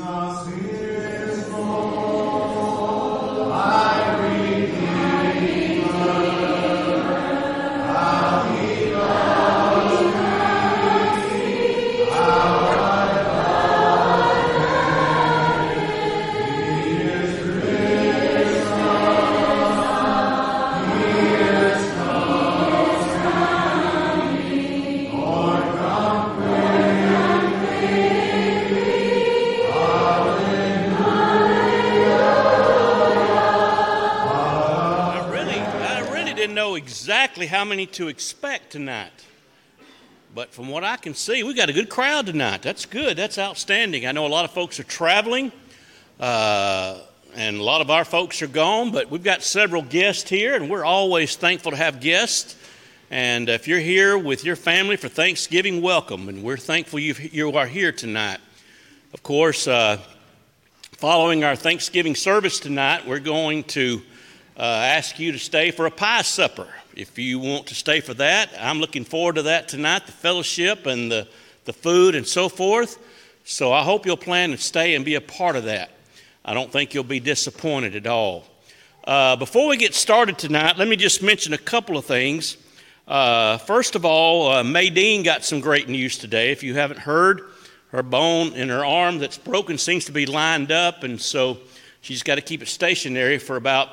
Jesus exactly how many to expect tonight. But from what I can see, we got a good crowd tonight. That's good. That's outstanding. I know a lot of folks are traveling, uh, and a lot of our folks are gone, but we've got several guests here, and we're always thankful to have guests. And if you're here with your family for Thanksgiving, welcome. And we're thankful you, you are here tonight. Of course, uh, following our Thanksgiving service tonight, we're going to uh, ask you to stay for a pie supper. If you want to stay for that, I'm looking forward to that tonight the fellowship and the, the food and so forth. So I hope you'll plan to stay and be a part of that. I don't think you'll be disappointed at all. Uh, before we get started tonight, let me just mention a couple of things. Uh, first of all, uh, Maydeen got some great news today. If you haven't heard, her bone in her arm that's broken seems to be lined up, and so she's got to keep it stationary for about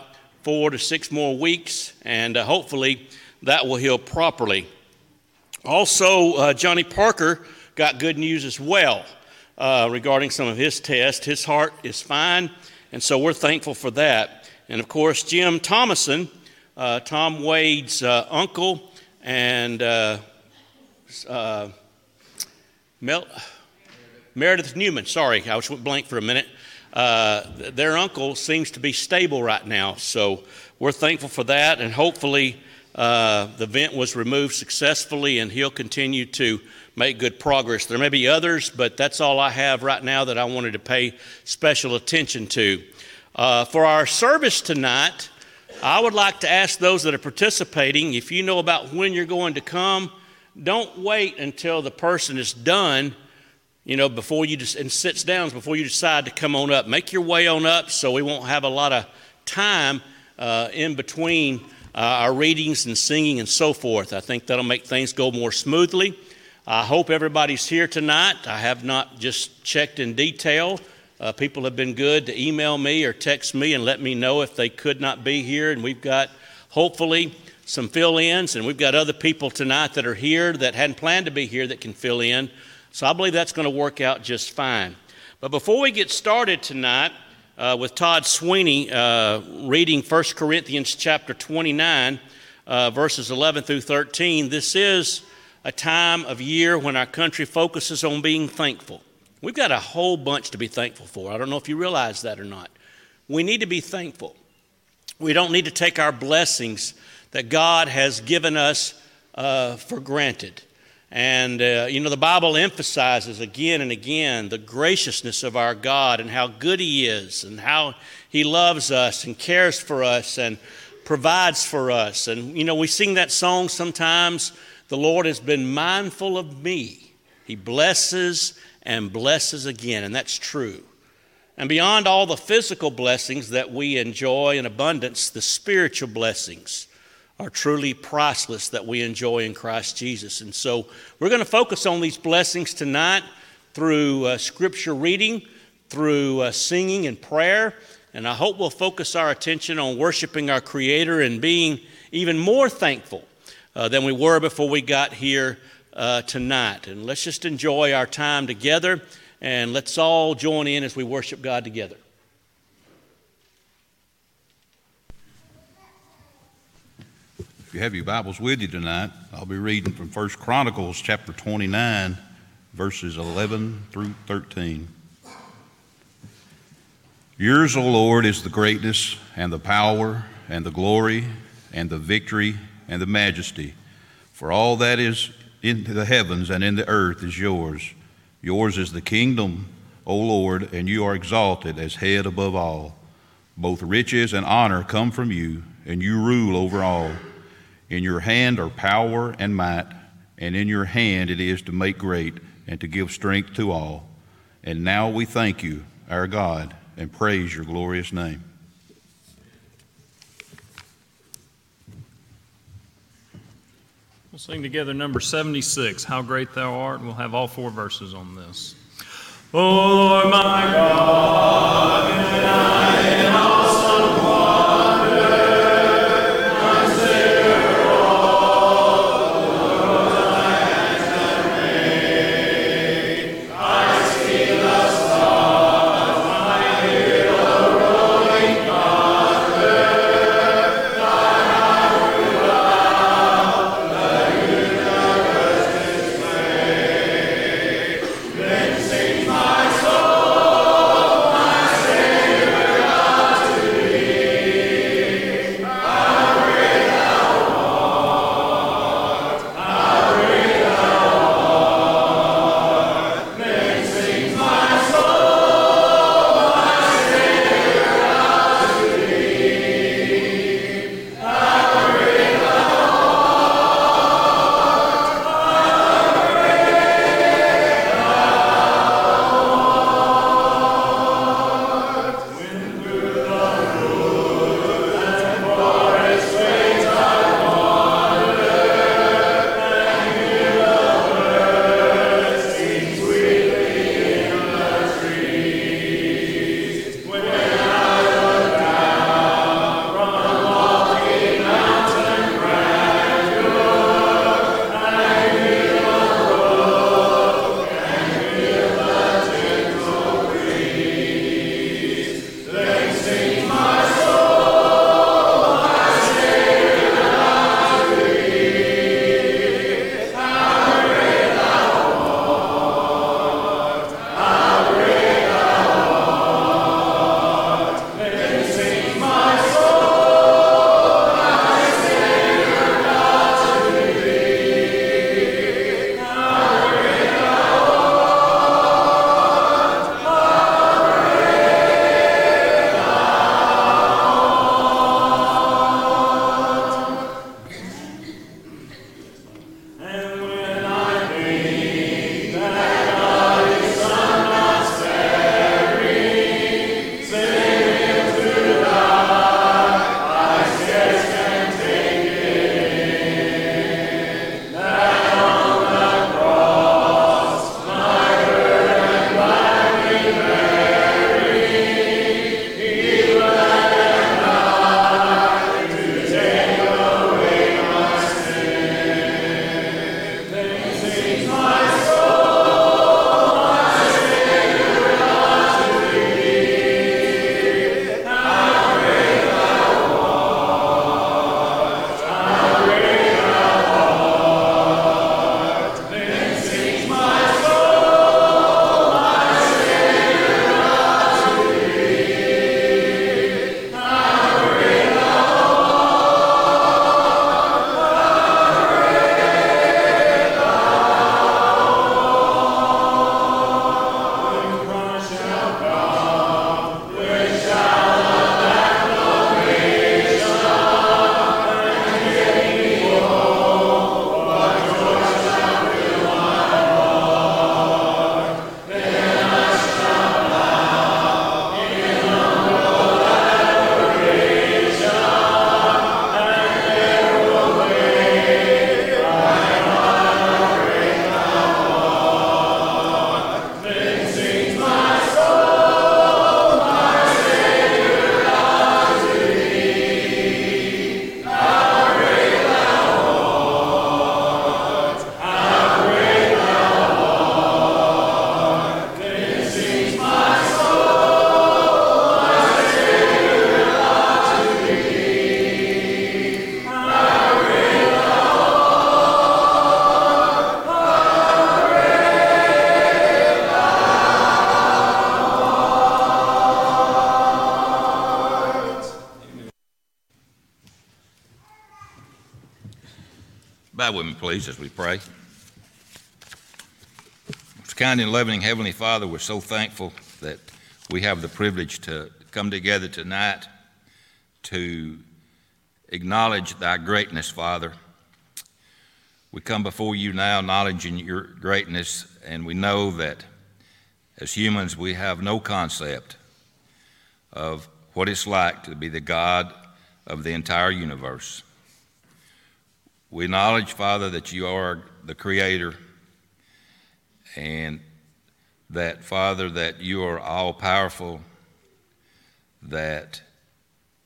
four to six more weeks, and uh, hopefully that will heal properly. Also, uh, Johnny Parker got good news as well uh, regarding some of his tests. His heart is fine, and so we're thankful for that. And of course, Jim Thomason, uh, Tom Wade's uh, uncle, and uh, Mel. Meredith Newman, sorry, I was blank for a minute. Uh, their uncle seems to be stable right now, so we're thankful for that, and hopefully uh, the vent was removed successfully, and he'll continue to make good progress. There may be others, but that's all I have right now that I wanted to pay special attention to. Uh, for our service tonight, I would like to ask those that are participating if you know about when you're going to come, don't wait until the person is done you know, before you just, and sits down before you decide to come on up. Make your way on up so we won't have a lot of time uh, in between uh, our readings and singing and so forth. I think that'll make things go more smoothly. I hope everybody's here tonight. I have not just checked in detail. Uh, people have been good to email me or text me and let me know if they could not be here. And we've got hopefully some fill ins, and we've got other people tonight that are here that hadn't planned to be here that can fill in. So I believe that's going to work out just fine. But before we get started tonight, uh, with Todd Sweeney uh, reading 1 Corinthians chapter 29, uh, verses 11 through 13. This is a time of year when our country focuses on being thankful. We've got a whole bunch to be thankful for. I don't know if you realize that or not. We need to be thankful. We don't need to take our blessings that God has given us uh, for granted. And, uh, you know, the Bible emphasizes again and again the graciousness of our God and how good He is and how He loves us and cares for us and provides for us. And, you know, we sing that song sometimes the Lord has been mindful of me. He blesses and blesses again, and that's true. And beyond all the physical blessings that we enjoy in abundance, the spiritual blessings are truly priceless that we enjoy in Christ Jesus. And so we're going to focus on these blessings tonight through uh, scripture reading, through uh, singing and prayer. And I hope we'll focus our attention on worshiping our Creator and being even more thankful uh, than we were before we got here uh, tonight. And let's just enjoy our time together and let's all join in as we worship God together. You have your Bibles with you tonight, I'll be reading from 1 Chronicles chapter 29, verses 11 through 13. Yours, O Lord, is the greatness and the power and the glory and the victory and the majesty. For all that is in the heavens and in the earth is yours. Yours is the kingdom, O Lord, and you are exalted as head above all. Both riches and honor come from you, and you rule over all. In your hand are power and might, and in your hand it is to make great and to give strength to all. And now we thank you, our God, and praise your glorious name. We'll sing together number 76, How Great Thou Art, and we'll have all four verses on this. O Lord my God, and I in awesome pray. Kind and loving Heavenly Father, we're so thankful that we have the privilege to come together tonight to acknowledge Thy greatness, Father. We come before you now acknowledging your greatness, and we know that as humans we have no concept of what it's like to be the God of the entire universe. We acknowledge, Father, that you are the Creator and that, Father, that you are all powerful, that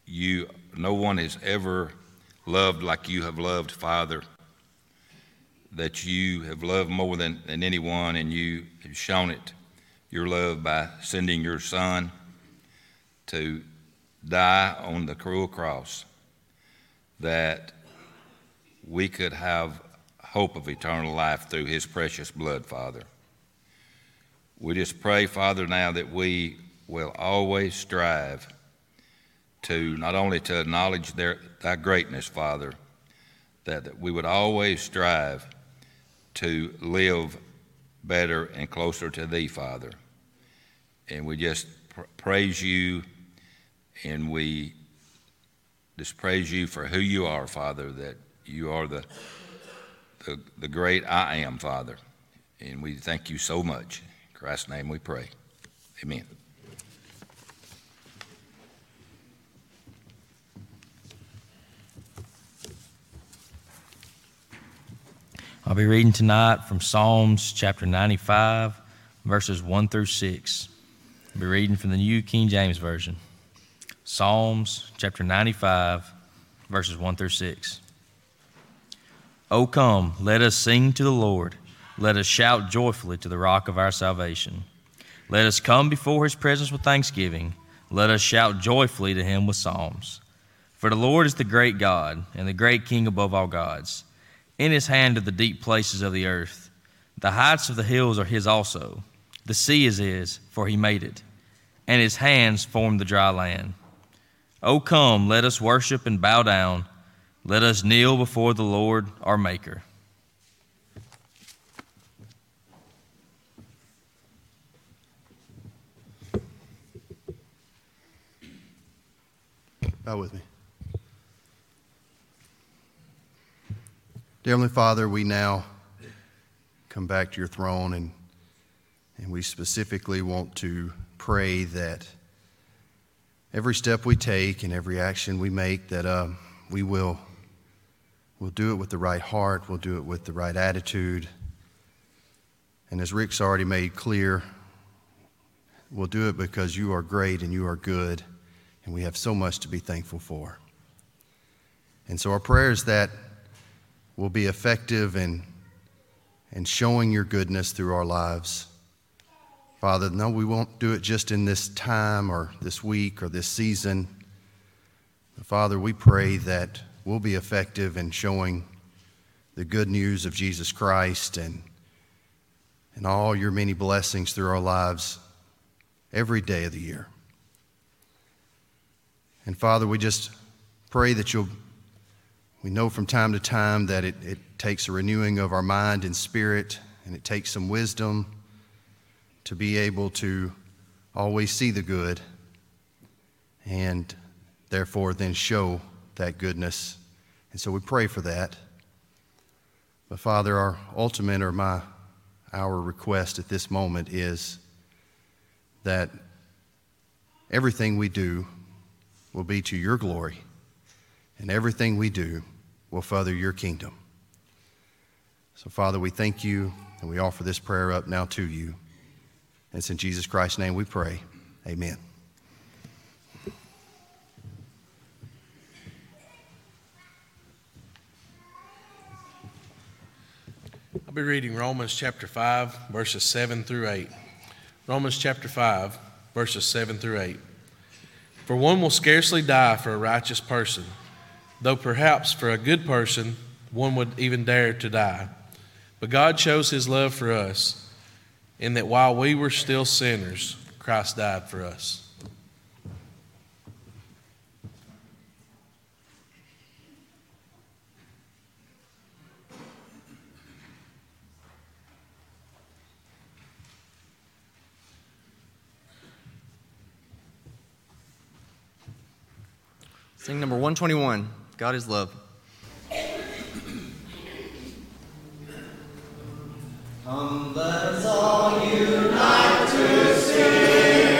you, no one has ever loved like you have loved, Father, that you have loved more than, than anyone, and you have shown it, your love, by sending your Son to die on the cruel cross, that we could have hope of eternal life through his precious blood, Father. We just pray, Father, now that we will always strive to not only to acknowledge their, thy greatness, Father, that, that we would always strive to live better and closer to thee, Father. And we just pr- praise you and we just praise you for who you are, Father, that you are the, the, the great I am, Father. And we thank you so much. In Christ's name we pray. Amen. I'll be reading tonight from Psalms chapter 95, verses 1 through 6. I'll be reading from the New King James Version. Psalms chapter 95, verses 1 through 6. O come, let us sing to the Lord. Let us shout joyfully to the rock of our salvation. Let us come before his presence with thanksgiving. Let us shout joyfully to him with psalms. For the Lord is the great God and the great King above all gods. In his hand are the deep places of the earth. The heights of the hills are his also. The sea is his, for he made it, and his hands formed the dry land. O come, let us worship and bow down. Let us kneel before the Lord our Maker. Bow with me. Dear Heavenly Father, we now come back to your throne and, and we specifically want to pray that every step we take and every action we make, that uh, we will we'll do it with the right heart, we'll do it with the right attitude. And as Rick's already made clear, we'll do it because you are great and you are good and we have so much to be thankful for. And so our prayer is that we'll be effective in, in showing your goodness through our lives. Father, no, we won't do it just in this time or this week or this season. Father, we pray that we'll be effective in showing the good news of Jesus Christ and, and all your many blessings through our lives every day of the year. And Father, we just pray that you'll, we know from time to time that it, it takes a renewing of our mind and spirit, and it takes some wisdom to be able to always see the good and therefore then show that goodness. And so we pray for that. But Father, our ultimate or my our request at this moment is that everything we do will be to your glory, and everything we do will further your kingdom. So, Father, we thank you, and we offer this prayer up now to you. And it's in Jesus Christ's name we pray. Amen. I'll be reading Romans chapter 5, verses 7 through 8. Romans chapter 5, verses 7 through 8. For one will scarcely die for a righteous person, though perhaps for a good person one would even dare to die. But God shows his love for us in that while we were still sinners, Christ died for us. Sing number 121 God is Love. Come, let us all unite to sing.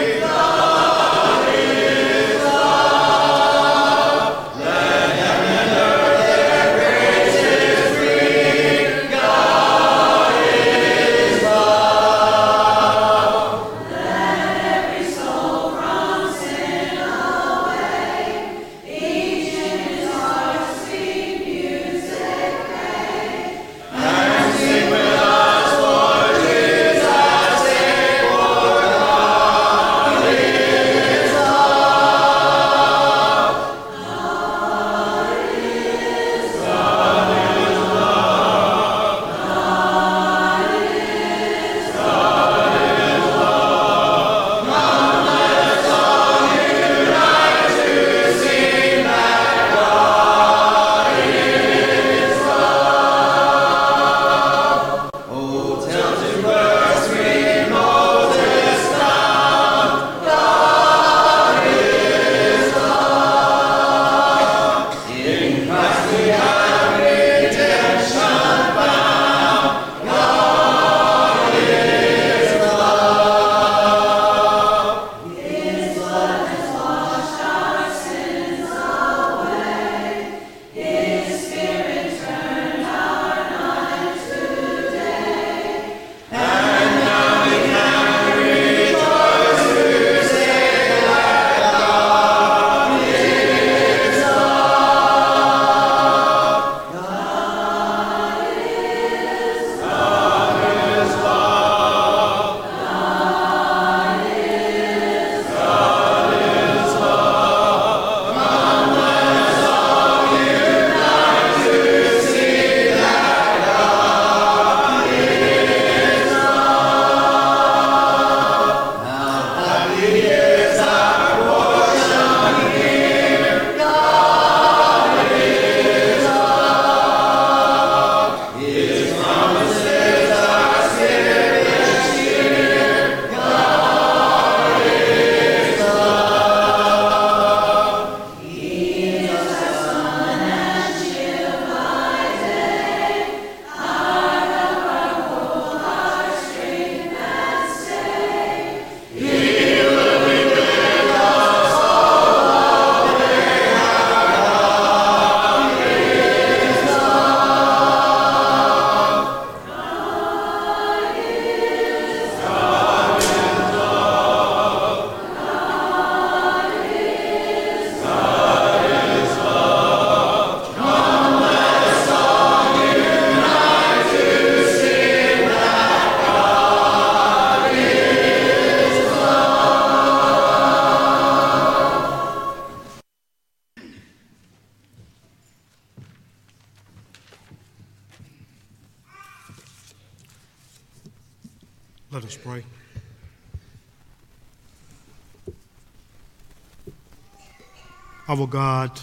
God,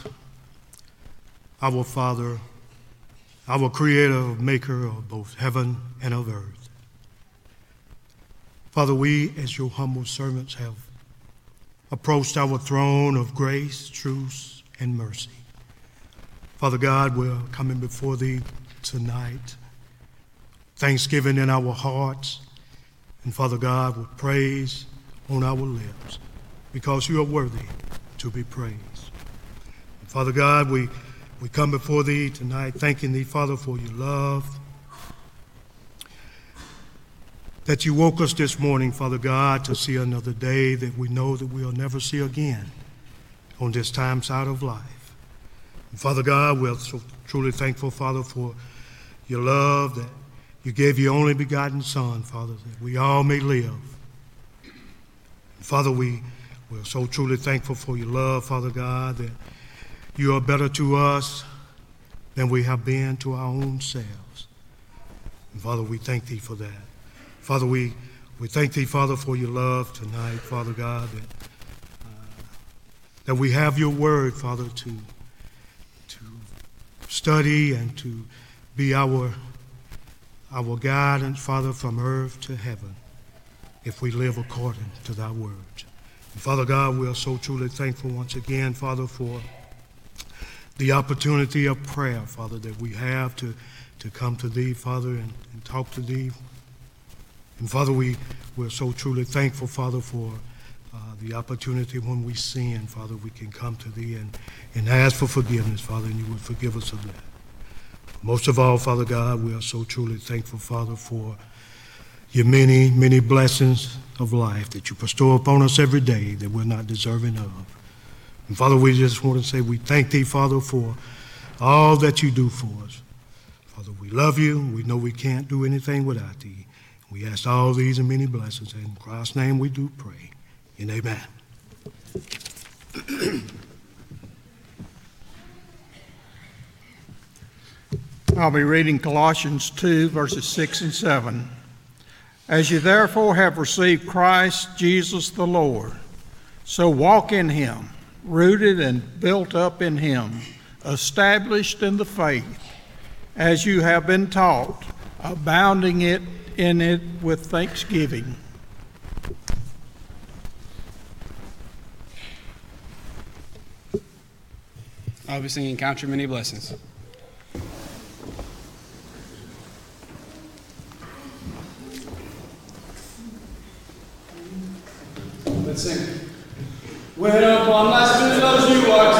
our Father, our Creator, Maker of both heaven and of earth. Father, we, as your humble servants, have approached our throne of grace, truth, and mercy. Father God, we're coming before thee tonight. Thanksgiving in our hearts, and Father God, with praise on our lips, because you are worthy to be praised. Father God, we, we come before thee tonight, thanking thee, Father, for your love. That you woke us this morning, Father God, to see another day that we know that we'll never see again on this time side of life. And Father God, we're so truly thankful, Father, for your love that you gave your only begotten Son, Father, that we all may live. And Father, we, we're so truly thankful for your love, Father God, that you are better to us than we have been to our own selves. And Father, we thank thee for that. Father, we, we thank thee, Father, for your love tonight, Father God, that, uh, that we have your word, Father, to, to study and to be our, our guidance, Father, from earth to heaven, if we live according to thy word. And Father God, we are so truly thankful once again, Father, for the opportunity of prayer, Father, that we have to, to come to Thee, Father, and, and talk to Thee. And Father, we, we're so truly thankful, Father, for uh, the opportunity when we sin, Father, we can come to Thee and, and ask for forgiveness, Father, and You would forgive us of that. Most of all, Father God, we are so truly thankful, Father, for Your many, many blessings of life that You bestow upon us every day that we're not deserving of. And Father, we just want to say we thank Thee, Father, for all that You do for us. Father, we love You. We know we can't do anything without Thee. We ask all these and many blessings. In Christ's name we do pray. And amen. I'll be reading Colossians 2, verses 6 and 7. As you therefore have received Christ Jesus the Lord, so walk in him, rooted and built up in him, established in the faith, as you have been taught, abounding it in it with thanksgiving. I'll be singing Count Your Many Blessings. Let's sing. When upon life's billows you are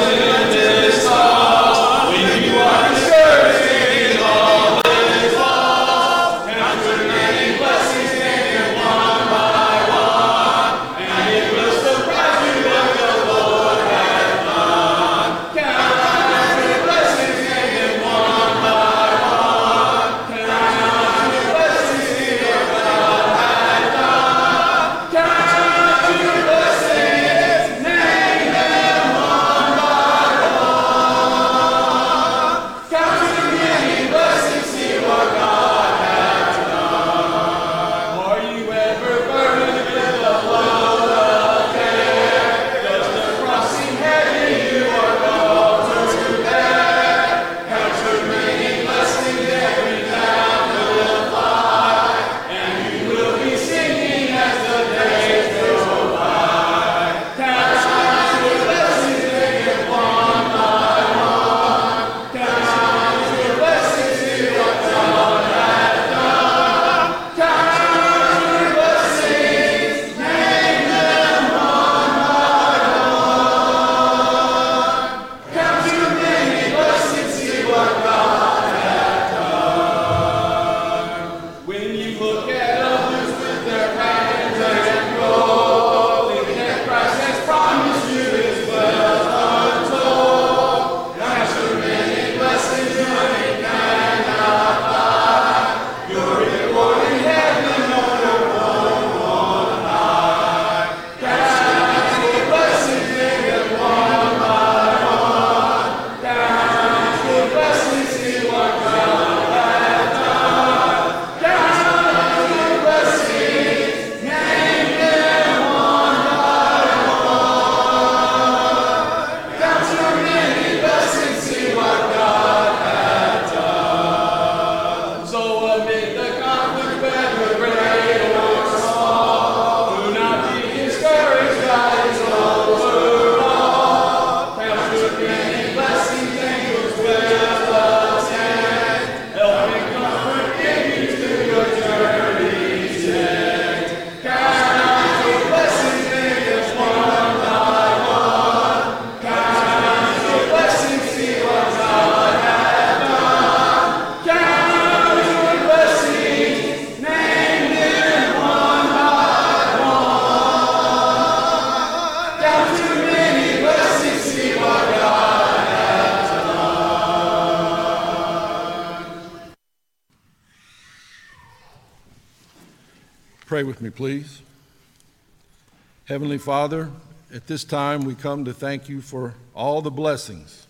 Heavenly Father, at this time we come to thank you for all the blessings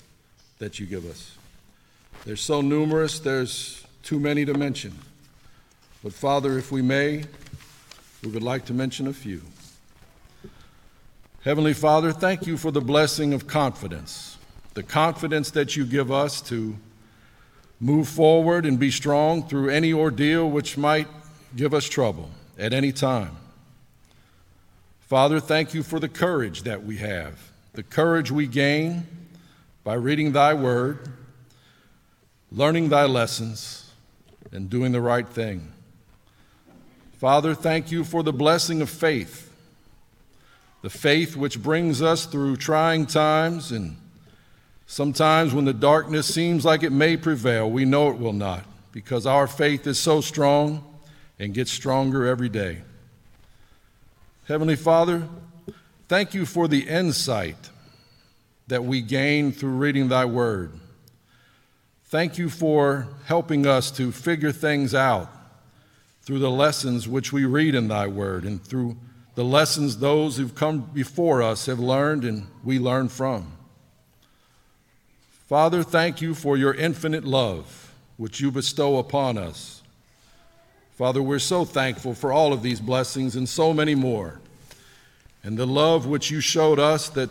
that you give us. They're so numerous, there's too many to mention. But Father, if we may, we would like to mention a few. Heavenly Father, thank you for the blessing of confidence, the confidence that you give us to move forward and be strong through any ordeal which might give us trouble at any time. Father, thank you for the courage that we have, the courage we gain by reading thy word, learning thy lessons, and doing the right thing. Father, thank you for the blessing of faith, the faith which brings us through trying times and sometimes when the darkness seems like it may prevail, we know it will not because our faith is so strong and gets stronger every day. Heavenly Father, thank you for the insight that we gain through reading thy word. Thank you for helping us to figure things out through the lessons which we read in thy word and through the lessons those who've come before us have learned and we learn from. Father, thank you for your infinite love which you bestow upon us. Father, we're so thankful for all of these blessings and so many more. And the love which you showed us that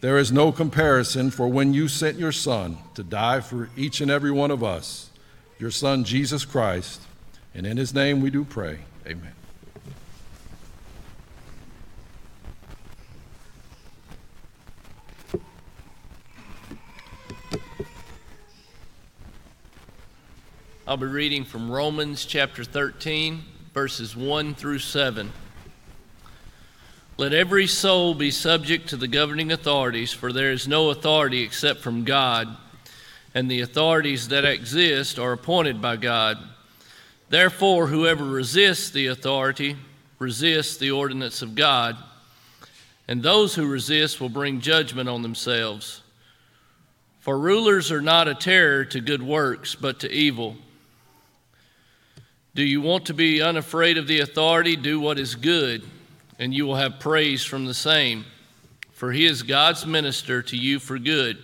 there is no comparison for when you sent your Son to die for each and every one of us, your Son, Jesus Christ. And in his name we do pray. Amen. I'll be reading from Romans chapter 13, verses 1 through 7. Let every soul be subject to the governing authorities, for there is no authority except from God, and the authorities that exist are appointed by God. Therefore, whoever resists the authority resists the ordinance of God, and those who resist will bring judgment on themselves. For rulers are not a terror to good works, but to evil. Do you want to be unafraid of the authority? Do what is good, and you will have praise from the same. For he is God's minister to you for good.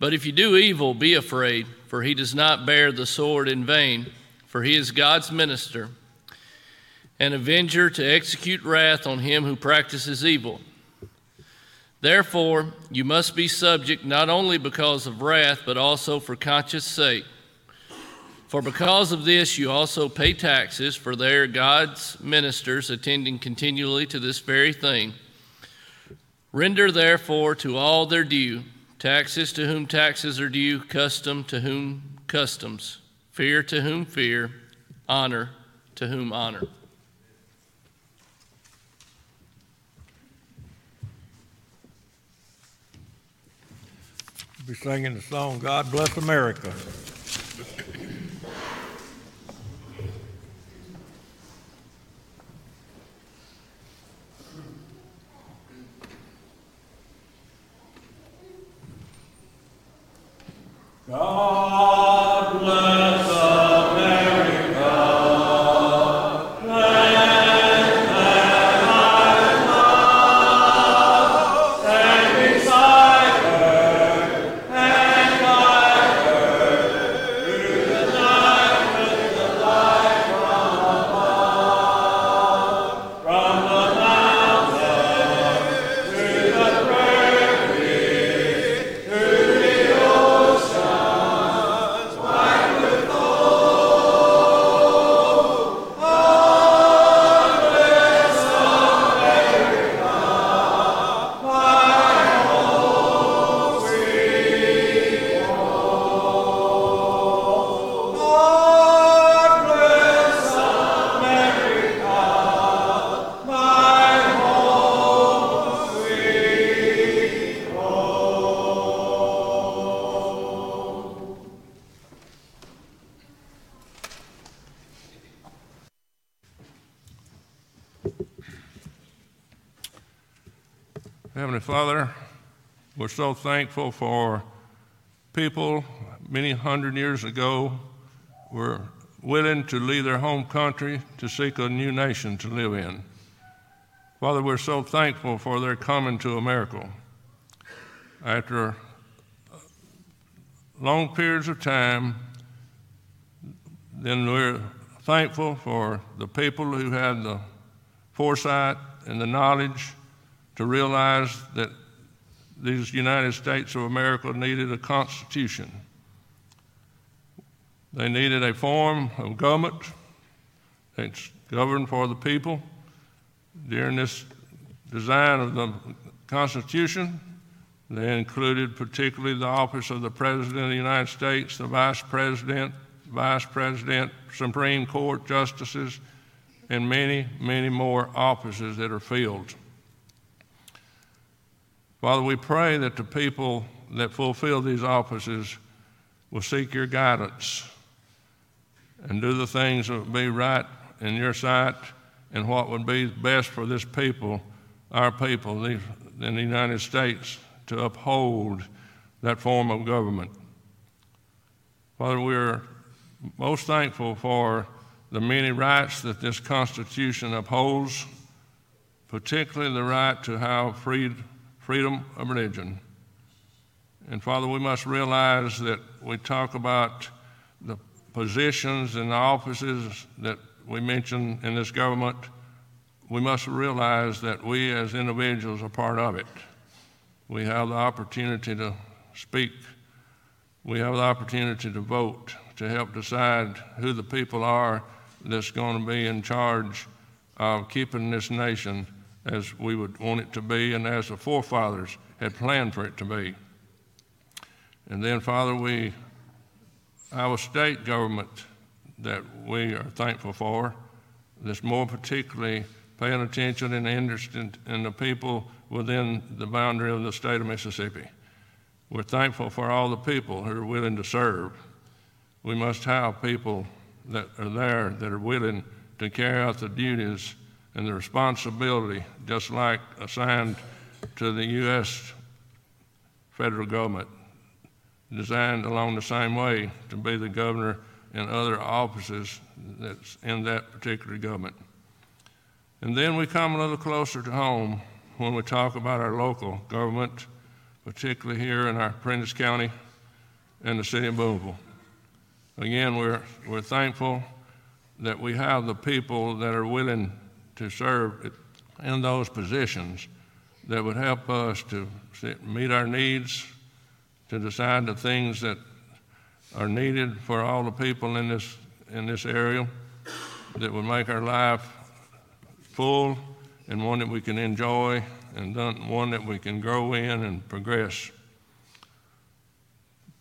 But if you do evil, be afraid, for he does not bear the sword in vain, for he is God's minister, an avenger to execute wrath on him who practices evil. Therefore, you must be subject not only because of wrath, but also for conscience sake. For because of this, you also pay taxes, for they are God's ministers attending continually to this very thing. Render therefore to all their due taxes to whom taxes are due, custom to whom customs, fear to whom fear, honor to whom honor. We'll be singing the song God Bless America. God bless America. Heavenly Father, we're so thankful for people many hundred years ago were willing to leave their home country to seek a new nation to live in. Father, we're so thankful for their coming to America. After long periods of time, then we're thankful for the people who had the foresight and the knowledge to realize that these United States of America needed a constitution. They needed a form of government that's governed for the people. During this design of the Constitution, They included particularly the office of the President of the United States, the Vice President, Vice President, Supreme Court justices, and many, many more offices that are filled. Father, we pray that the people that fulfill these offices will seek your guidance and do the things that would be right in your sight and what would be best for this people, our people in the United States, to uphold that form of government. Father, we're most thankful for the many rights that this Constitution upholds, particularly the right to have freed, freedom of religion. And Father, we must realize that we talk about the positions and the offices that we mention in this government. We must realize that we as individuals are part of it. We have the opportunity to speak. We have the opportunity to vote, to help decide who the people are that's going to be in charge of keeping this nation as we would want it to be and as the forefathers had planned for it to be. And then, Father, we our state government that we are thankful for, that's more particularly paying attention and interested in the people within the boundary of the state of Mississippi. We're thankful for all the people who are willing to serve. We must have people that are there that are willing to carry out the duties and the responsibility, just like assigned to the U.S. federal government, designed along the same way to be the governor and other offices that's in that particular government. And then we come a little closer to home when we talk about our local government, particularly here in our Prentiss County and the city of Booneville. Again, we're, we're thankful that we have the people that are willing to serve in those positions that would help us to meet our needs, to decide the things that are needed for all the people in this, in this area that would make our life full and one that we can enjoy and one that we can grow in and progress.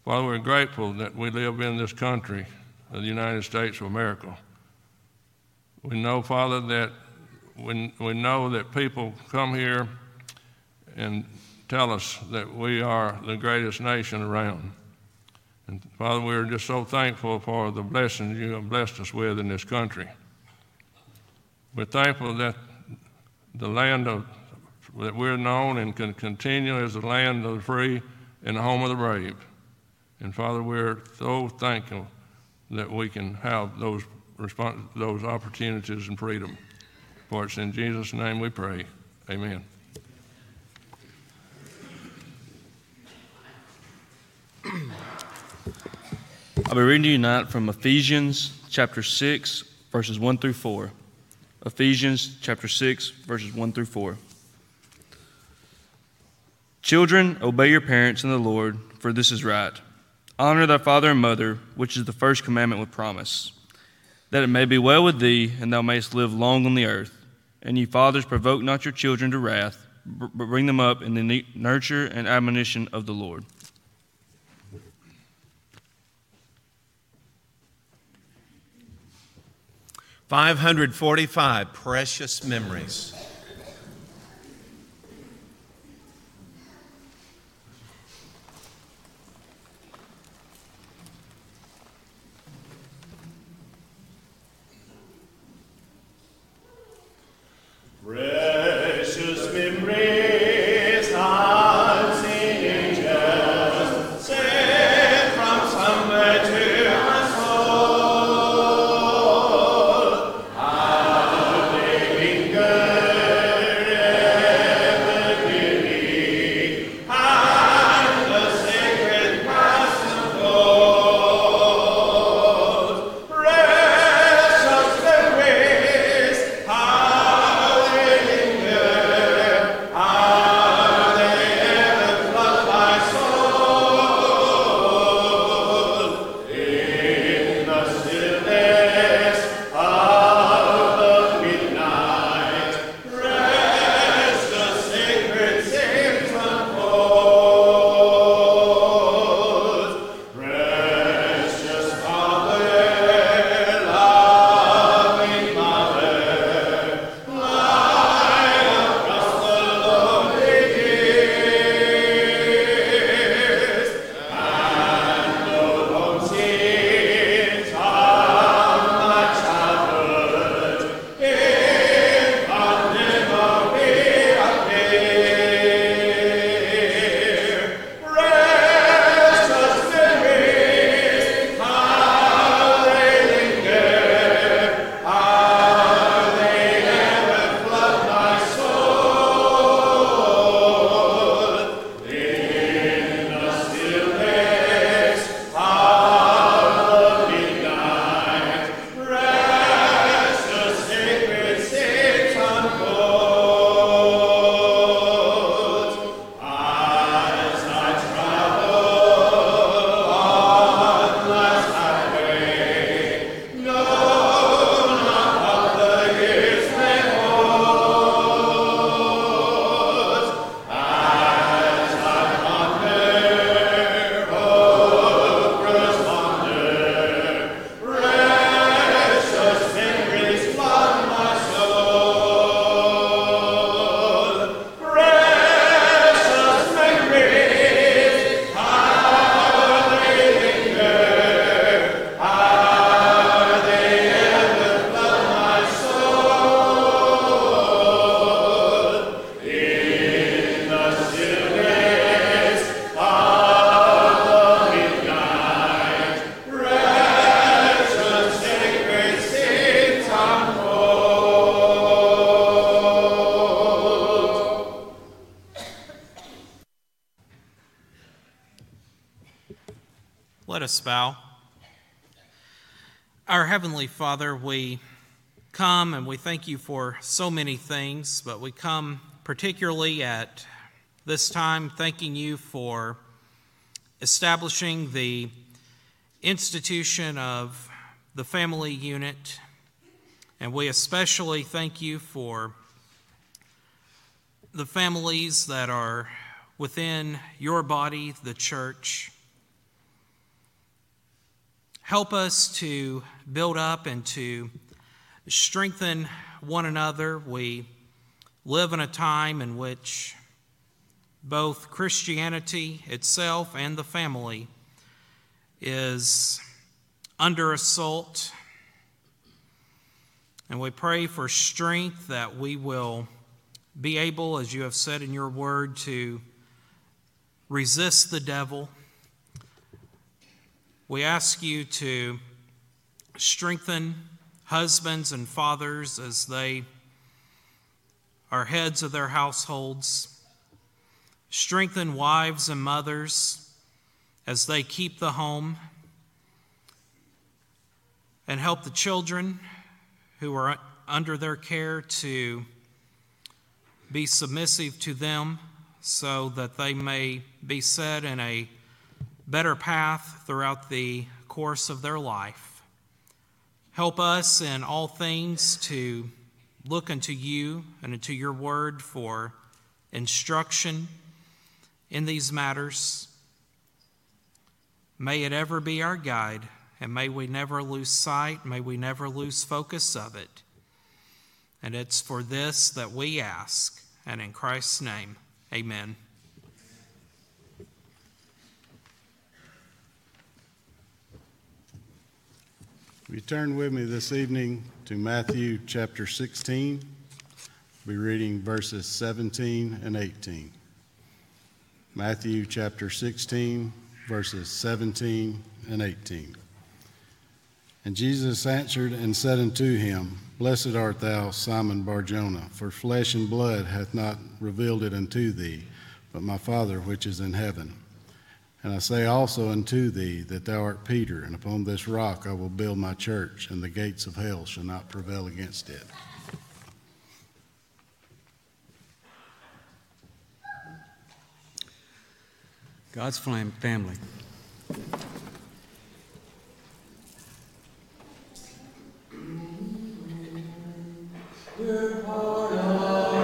Father, we're grateful that we live in this country the United States of America. We know, Father, that we, we know that people come here and tell us that we are the greatest nation around. And Father, we're just so thankful for the blessings you have blessed us with in this country. We're thankful that the land of, that we're known and can continue as the land of the free and the home of the brave. And Father, we're so thankful that we can have those, respons- those opportunities and freedom. For it's in Jesus' name we pray. Amen. I'll be reading to you tonight from Ephesians chapter 6, verses 1 through 4. Ephesians chapter 6, verses 1 through 4. Children, obey your parents in the Lord, for this is right. Honor thy father and mother, which is the first commandment with promise, that it may be well with thee, and thou mayest live long on the earth. And ye fathers, provoke not your children to wrath, but bring them up in the nurture and admonition of the Lord. Five hundred forty-five precious memories. Precious memories us bow. Our Heavenly Father, we come and we thank you for so many things, but we come particularly at this time thanking you for establishing the institution of the family unit. And we especially thank you for the families that are within your body, the church. Help us to build up and to strengthen one another. We live in a time in which both Christianity itself and the family is under assault. And we pray for strength that we will be able, as you have said in your word, to resist the devil. We ask you to strengthen husbands and fathers as they are heads of their households. Strengthen wives and mothers as they keep the home. And help the children who are under their care to be submissive to them so that they may be set in a better path throughout the course of their life. Help us in all things to look unto you and unto your word for instruction in these matters. May it ever be our guide, and may we never lose sight, may we never lose focus of it. And it's for this that we ask, and in Christ's name, amen. Will you turn with me this evening to Matthew chapter 16? We'll be reading verses 17 and 18. Matthew chapter 16, verses 17 and 18. And Jesus answered and said unto him, Blessed art thou, Simon Barjona, for flesh and blood hath not revealed it unto thee, but my Father which is in heaven. And I say also unto thee that thou art Peter, and upon this rock I will build my church, and the gates of hell shall not prevail against it. God's flam- family. Now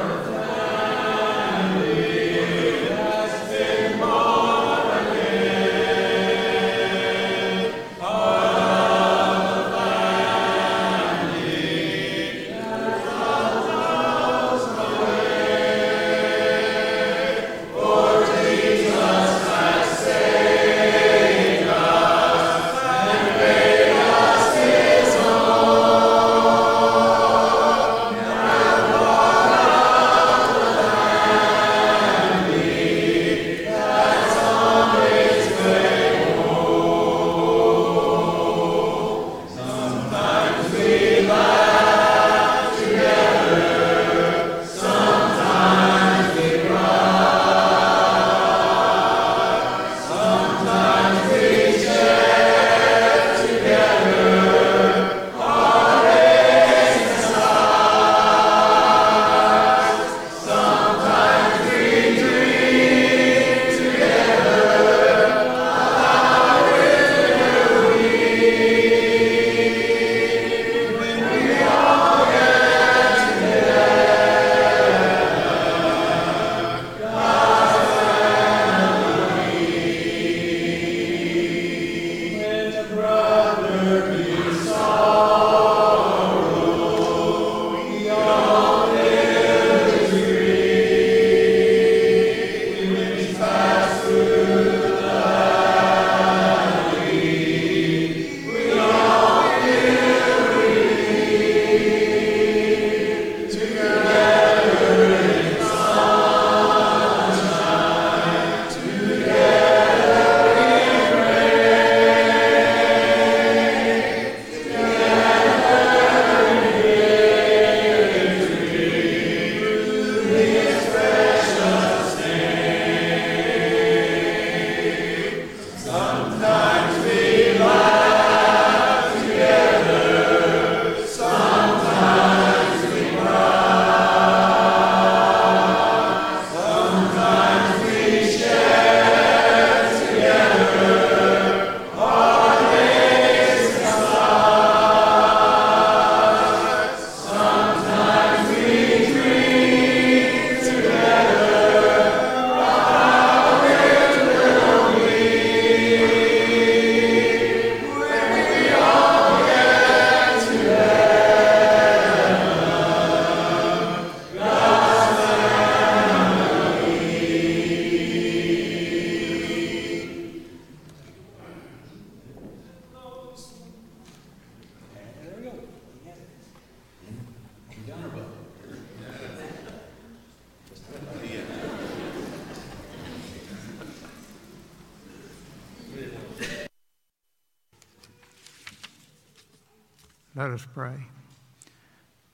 Let us pray.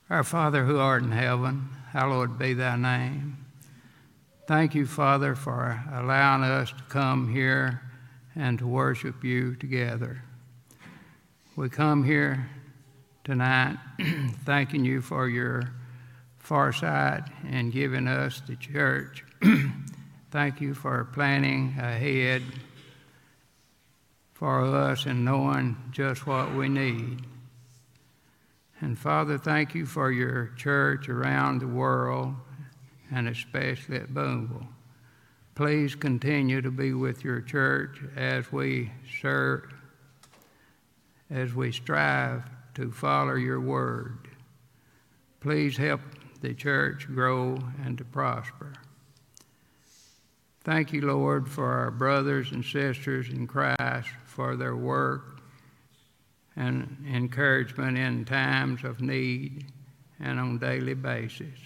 Our Father who art in heaven, hallowed be thy name. Thank you, Father, for allowing us to come here and to worship you together. We come here tonight thanking you for your foresight in giving us the church. Thank you for planning ahead for us and knowing just what we need. And Father, thank you for your church around the world and especially at Booneville. Please continue to be with your church as we serve, as we strive to follow your word. Please help the church grow and to prosper. Thank you, Lord, for our brothers and sisters in Christ for their work and encouragement in times of need and on daily basis.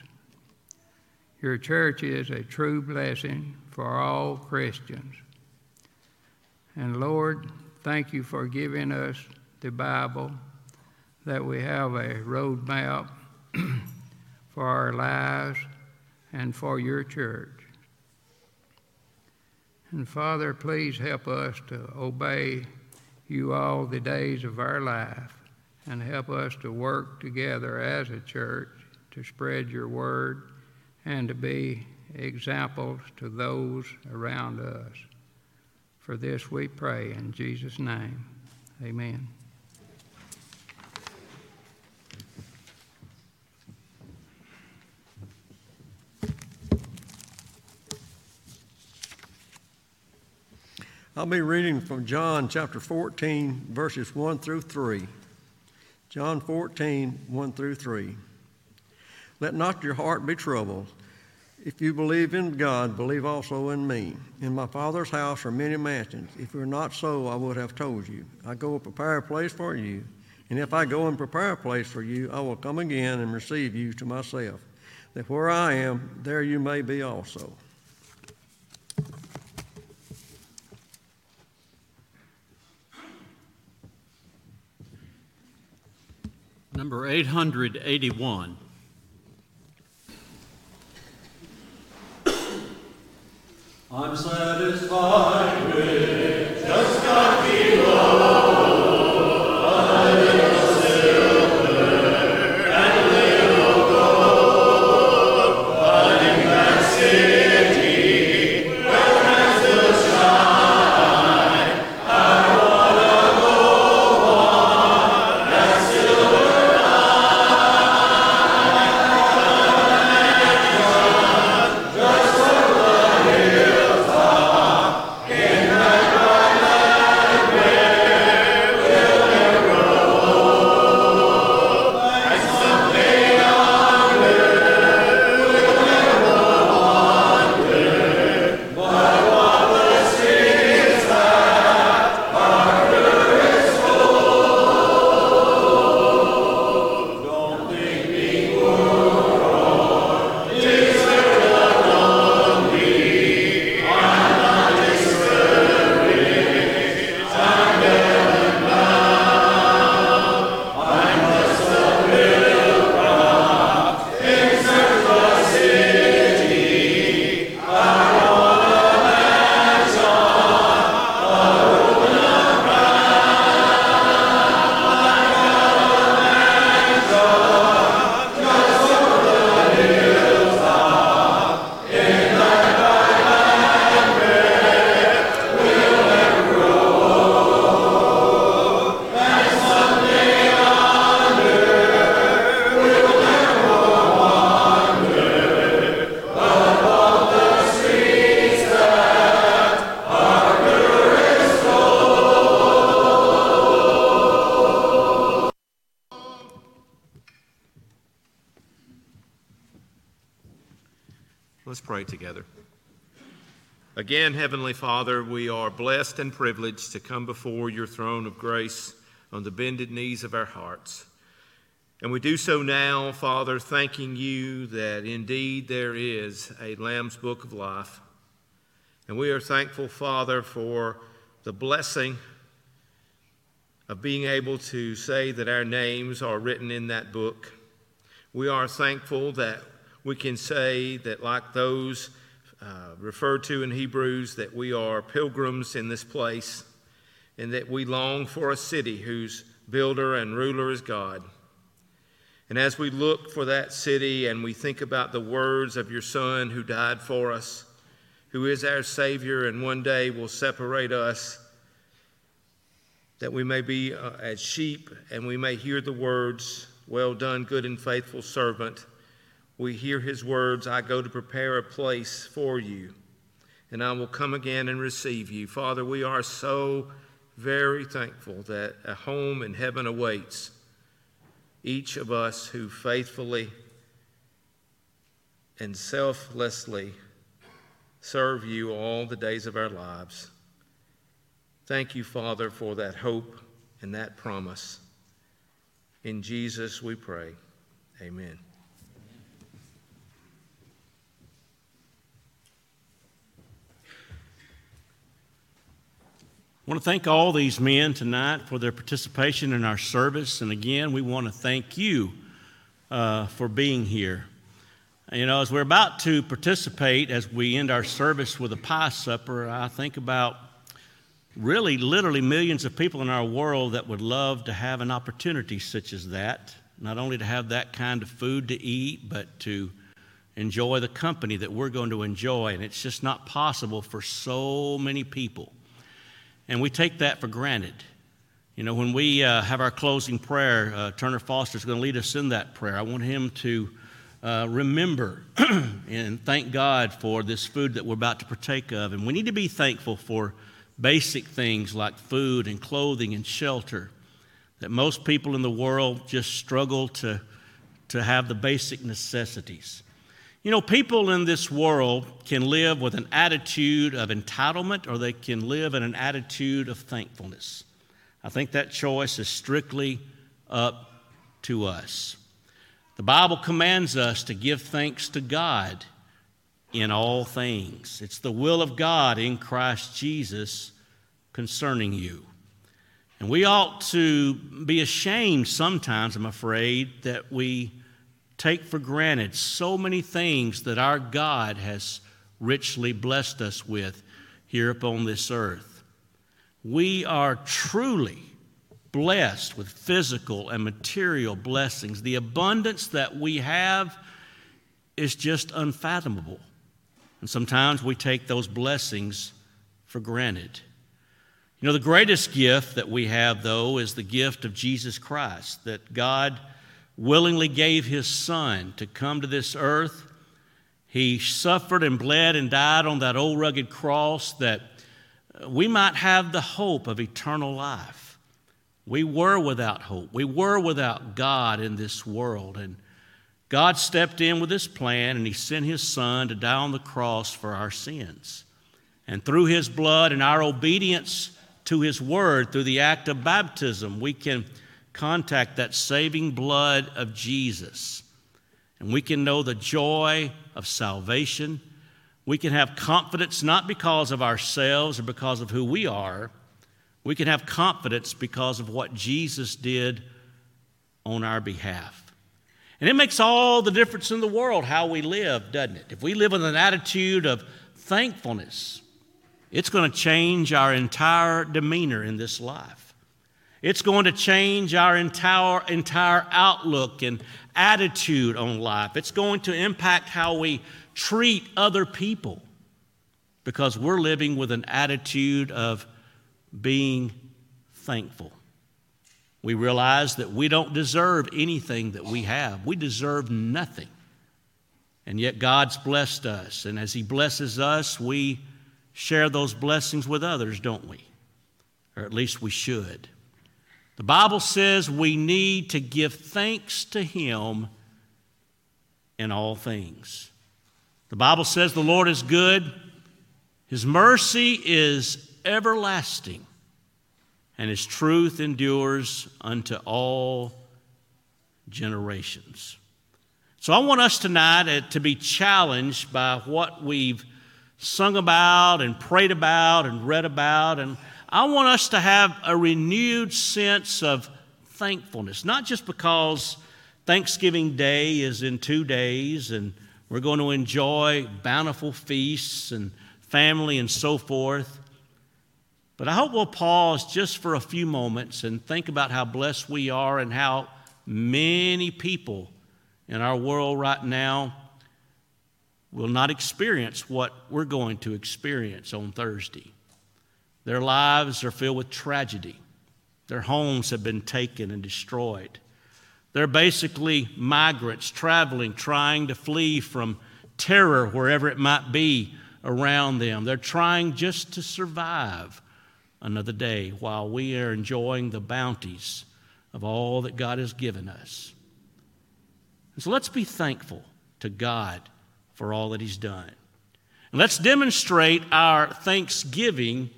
Your church is a true blessing for all Christians. And Lord, thank you for giving us the Bible, that we have a roadmap for our lives and for your church. And Father, please help us to obey you all the days of our life and help us to work together as a church to spread your word and to be examples to those around us. For this we pray in Jesus' name. Amen. I'll be reading from John chapter 14, verses 1 through 3. John 14, 1 through 3. Let not your heart be troubled. If you believe in God, believe also in me. In my Father's house are many mansions. If it were not so, I would have told you. I go to prepare a place for you. And if I go and prepare a place for you, I will come again and receive you to myself, that where I am, there you may be also. Number 881. I'm satisfied with just God below, Heavenly Father, we are blessed and privileged to come before your throne of grace on the bended knees of our hearts. And we do so now, Father, thanking you that indeed there is a Lamb's Book of Life. And we are thankful, Father, for the blessing of being able to say that our names are written in that book. We are thankful that we can say that, like those referred to in Hebrews, that we are pilgrims in this place and that we long for a city whose builder and ruler is God. And as we look for that city and we think about the words of your Son who died for us, who is our Savior and one day will separate us, that we may be uh, as sheep and we may hear the words, Well done, good and faithful servant. We hear his words, I go to prepare a place for you, and I will come again and receive you. Father, we are so very thankful that a home in heaven awaits each of us who faithfully and selflessly serve you all the days of our lives. Thank you, Father, for that hope and that promise. In Jesus we pray. Amen. I want to thank all these men tonight for their participation in our service. And again, we want to thank you uh, for being here. You know, as we're about to participate, as we end our service with a pie supper, I think about really, literally millions of people in our world that would love to have an opportunity such as that. Not only to have that kind of food to eat, but to enjoy the company that we're going to enjoy. And it's just not possible for so many people. And we take that for granted. You know, when we uh, have our closing prayer, uh, Turner Foster is going to lead us in that prayer. I want him to uh, remember and thank God for this food that we're about to partake of. And we need to be thankful for basic things like food and clothing and shelter that most people in the world just struggle to, to have the basic necessities. You know, people in this world can live with an attitude of entitlement or they can live in an attitude of thankfulness. I think that choice is strictly up to us. The Bible commands us to give thanks to God in all things. It's the will of God in Christ Jesus concerning you. And we ought to be ashamed sometimes, I'm afraid, that we take for granted so many things that our God has richly blessed us with here upon this earth. We are truly blessed with physical and material blessings. The abundance that we have is just unfathomable. And sometimes we take those blessings for granted. You know, the greatest gift that we have, though, is the gift of Jesus Christ, that God willingly gave his son to come to this earth. He suffered and bled and died on that old rugged cross that uh, we might have the hope of eternal life. We were without hope. We were without God in this world. And God stepped in with his plan and he sent his son to die on the cross for our sins. And through his blood and our obedience to his word, through the act of baptism, we can contact that saving blood of Jesus. And we can know the joy of salvation. We can have confidence not because of ourselves or because of who we are. We can have confidence because of what Jesus did on our behalf. And it makes all the difference in the world how we live, doesn't it? If we live with an attitude of thankfulness, it's going to change our entire demeanor in this life. It's going to change our entire, entire outlook and attitude on life. It's going to impact how we treat other people because we're living with an attitude of being thankful. We realize that we don't deserve anything that we have, we deserve nothing. And yet God's blessed us. And as He blesses us, we share those blessings with others, don't we? Or at least we should. The Bible says we need to give thanks to Him in all things. The Bible says the Lord is good, His mercy is everlasting, and His truth endures unto all generations. So I want us tonight to be challenged by what we've sung about and prayed about and read about. And I want us to have a renewed sense of thankfulness, not just because Thanksgiving Day is in two days and we're going to enjoy bountiful feasts and family and so forth. But I hope we'll pause just for a few moments and think about how blessed we are and how many people in our world right now will not experience what we're going to experience on Thursday. Their lives are filled with tragedy. Their homes have been taken and destroyed. They're basically migrants traveling, trying to flee from terror wherever it might be around them. They're trying just to survive another day while we are enjoying the bounties of all that God has given us. And so let's be thankful to God for all that He's done. And let's demonstrate our thanksgiving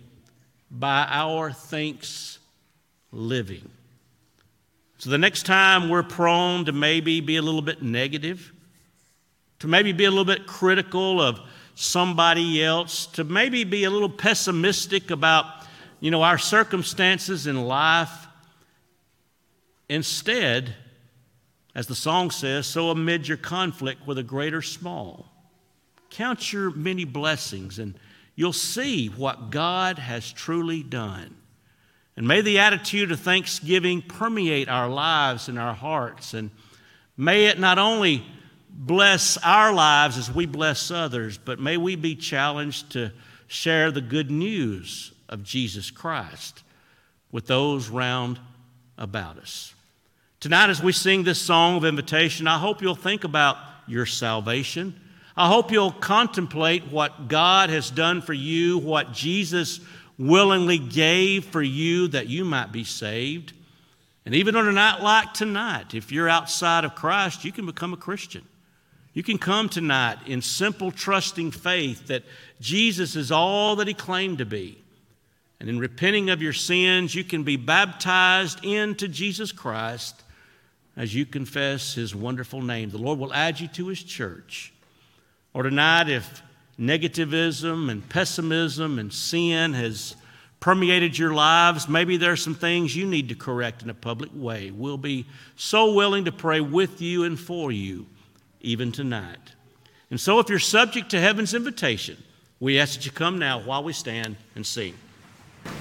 by our thanks living. So the next time we're prone to maybe be a little bit negative, to maybe be a little bit critical of somebody else, to maybe be a little pessimistic about, you know, our circumstances in life, instead, as the song says, so amid your conflict, with a greater small, count your many blessings and you'll see what God has truly done. And may the attitude of thanksgiving permeate our lives and our hearts. And may it not only bless our lives as we bless others, but may we be challenged to share the good news of Jesus Christ with those round about us. Tonight, as we sing this song of invitation, I hope you'll think about your salvation. I hope you'll contemplate what God has done for you, what Jesus willingly gave for you that you might be saved. And even on a night like tonight, if you're outside of Christ, you can become a Christian. You can come tonight in simple, trusting faith that Jesus is all that he claimed to be. And in repenting of your sins, you can be baptized into Jesus Christ as you confess his wonderful name. The Lord will add you to his church. Or tonight, if negativism and pessimism and sin has permeated your lives, maybe there are some things you need to correct in a public way. We'll be so willing to pray with you and for you even tonight. And so, if you're subject to heaven's invitation, we ask that you come now while we stand and sing. Do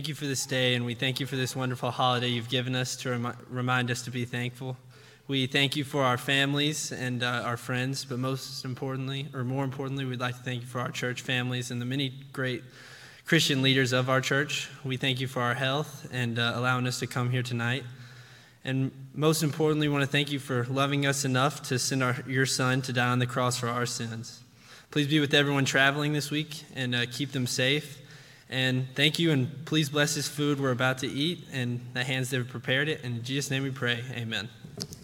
thank you for this day and we thank you for this wonderful holiday you've given us to remi- remind us to be thankful. We thank you for our families and uh, our friends, but most importantly, or more importantly, we'd like to thank you for our church families and the many great Christian leaders of our church. We thank you for our health and uh, allowing us to come here tonight. And most importantly, we want to thank you for loving us enough to send our, your son to die on the cross for our sins. Please be with everyone traveling this week and uh, keep them safe. And thank you, and please bless this food we're about to eat and the hands that have prepared it. And in Jesus' name we pray, amen.